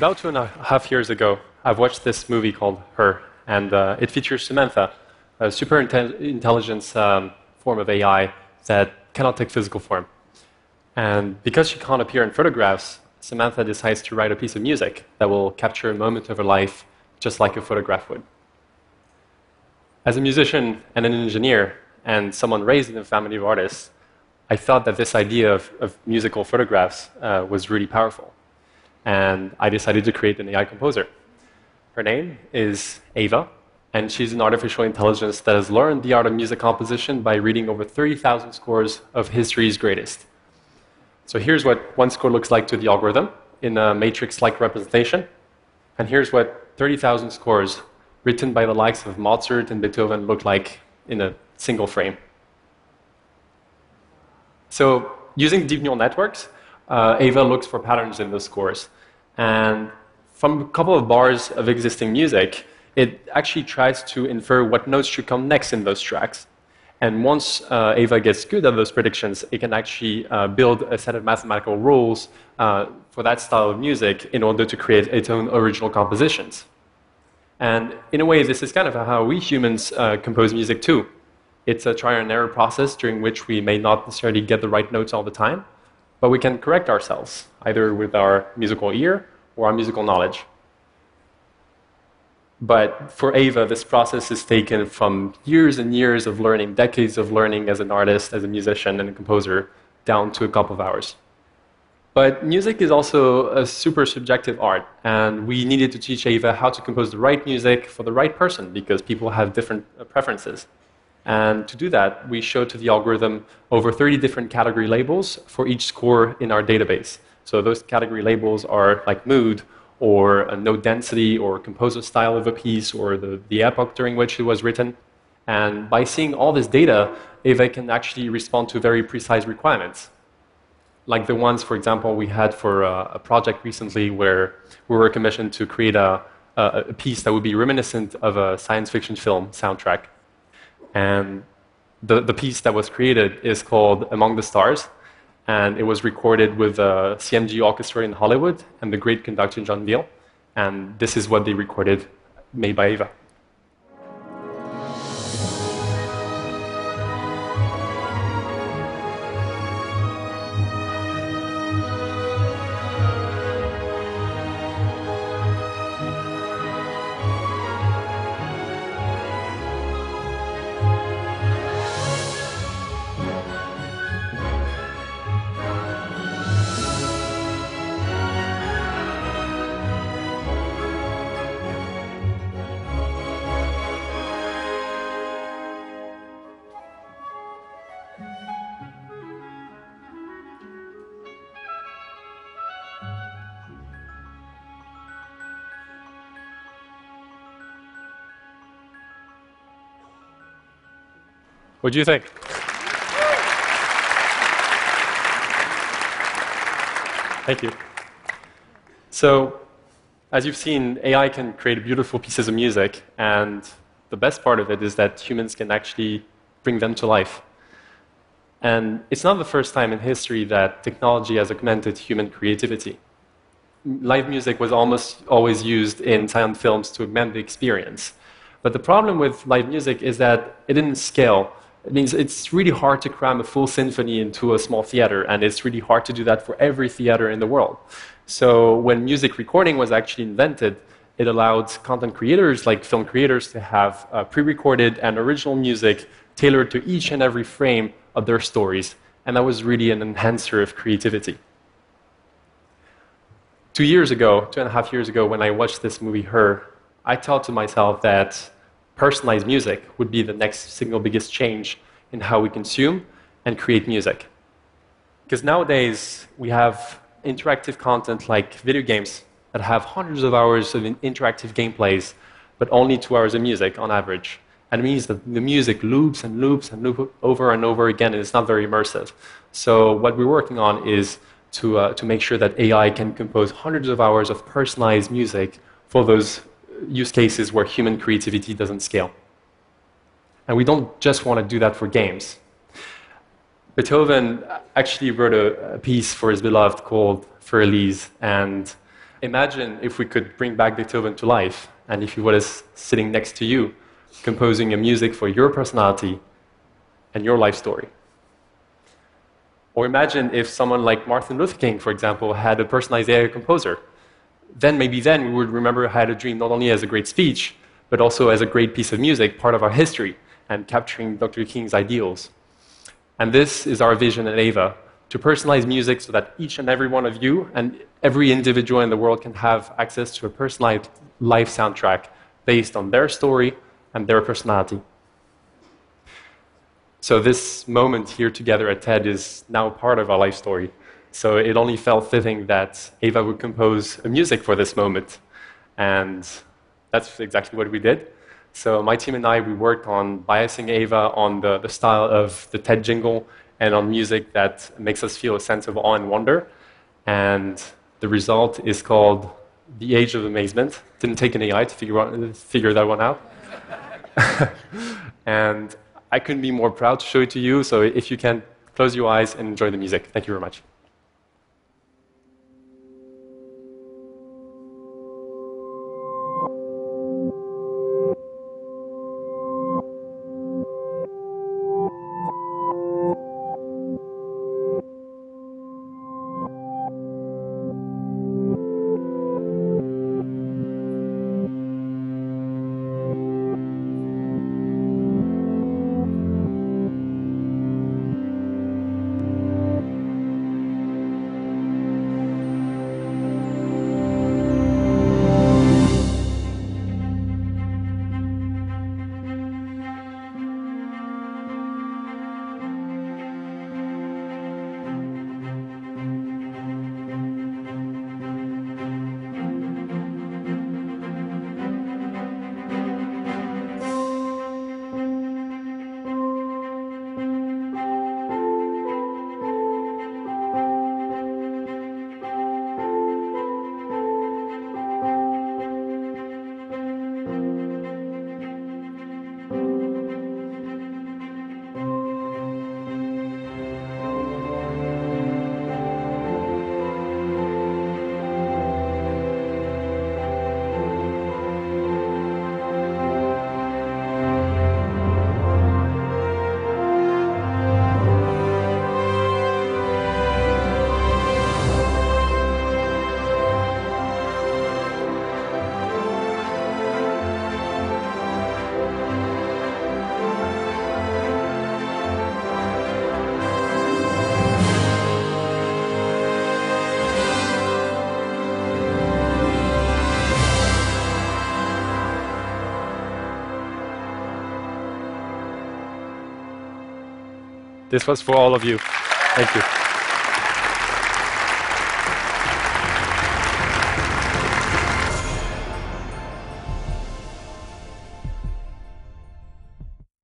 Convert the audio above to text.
About two and a half years ago, I've watched this movie called Her, and uh, it features Samantha, a super inte- intelligence um, form of AI that cannot take physical form. And because she can't appear in photographs, Samantha decides to write a piece of music that will capture a moment of her life just like a photograph would. As a musician and an engineer, and someone raised in a family of artists, I thought that this idea of, of musical photographs uh, was really powerful. And I decided to create an AI composer. Her name is AIVA, and she's an artificial intelligence that has learned the art of music composition by reading over 30,000 scores of history's greatest. So here's what one score looks like to the algorithm in a matrix like representation. And here's what 30,000 scores written by the likes of Mozart and Beethoven look like in a single frame. So using deep neural networks, uh, AIVA looks for patterns in those scores. And from a couple of bars of existing music, it actually tries to infer what notes should come next in those tracks. And once uh, AIVA gets good at those predictions, it can actually uh, build a set of mathematical rules uh, for that style of music in order to create its own original compositions. And in a way, this is kind of how we humans uh, compose music too. It's a trial and error process during which we may not necessarily get the right notes all the time, but we can correct ourselves, either with our musical ear or our musical knowledge. But for AIVA, this process is taken from years and years of learning, decades of learning as an artist, as a musician, and a composer, down to a couple of hours. But music is also a super subjective art, and we needed to teach AIVA how to compose the right music for the right person because people have different preferences. And to do that, we showed to the algorithm over 30 different category labels for each score in our database. So those category labels are like mood, or a note density or composer style of a piece or the, the epoch during which it was written. And by seeing all this data, AIVA can actually respond to very precise requirements. Like the ones, for example, we had for a, a project recently where we were commissioned to create a, a, a piece that would be reminiscent of a science fiction film soundtrack. And the, the piece that was created is called Among the Stars and it was recorded with the CMG Orchestra in Hollywood and the great conductor John Veal. And this is what they recorded, made by AIVA. What do you think? Thank you. So, as you've seen, AI can create beautiful pieces of music, and the best part of it is that humans can actually bring them to life. And it's not the first time in history that technology has augmented human creativity. Live music was almost always used in silent films to augment the experience. But the problem with live music is that it didn't scale it means it's really hard to cram a full symphony into a small theater, and it's really hard to do that for every theater in the world. So when music recording was actually invented, it allowed content creators, like film creators, to have uh, pre-recorded and original music tailored to each and every frame of their stories, and that was really an enhancer of creativity. Two years ago, two and a half years ago, when I watched this movie, Her, I thought to myself that personalized music would be the next single biggest change in how we consume and create music. Because nowadays, we have interactive content like video games that have hundreds of hours of interactive gameplays, but only two hours of music on average. And it means that the music loops and loops and loops over and over again, and it's not very immersive. So, what we're working on is to, uh, to make sure that AI can compose hundreds of hours of personalized music for those use cases where human creativity doesn't scale. And we don't just want to do that for games. Beethoven actually wrote a, a piece for his beloved called Für Elise, and Imagine if we could bring back Beethoven to life, and if he was sitting next to you, composing a music for your personality and your life story. Or imagine if someone like Martin Luther King, for example, had a personalized AI composer. Then maybe then we would remember I Had a Dream not only as a great speech, but also as a great piece of music, part of our history, and capturing Dr. King's ideals. And this is our vision at AIVA to personalize music so that each and every one of you and every individual in the world can have access to a personalized life soundtrack based on their story and their personality. So this moment here together at TED is now part of our life story. So it only felt fitting that AIVA would compose a music for this moment. And that's exactly what we did. So my team and I, we worked on biasing AIVA on the, the style of the TED jingle and on music that makes us feel a sense of awe and wonder. And the result is called The Age of Amazement. Didn't take an AI to figure, out, figure that one out. and I couldn't be more proud to show it to you. So if you can, close your eyes and enjoy the music. Thank you very much. This was for all of you. Thank you.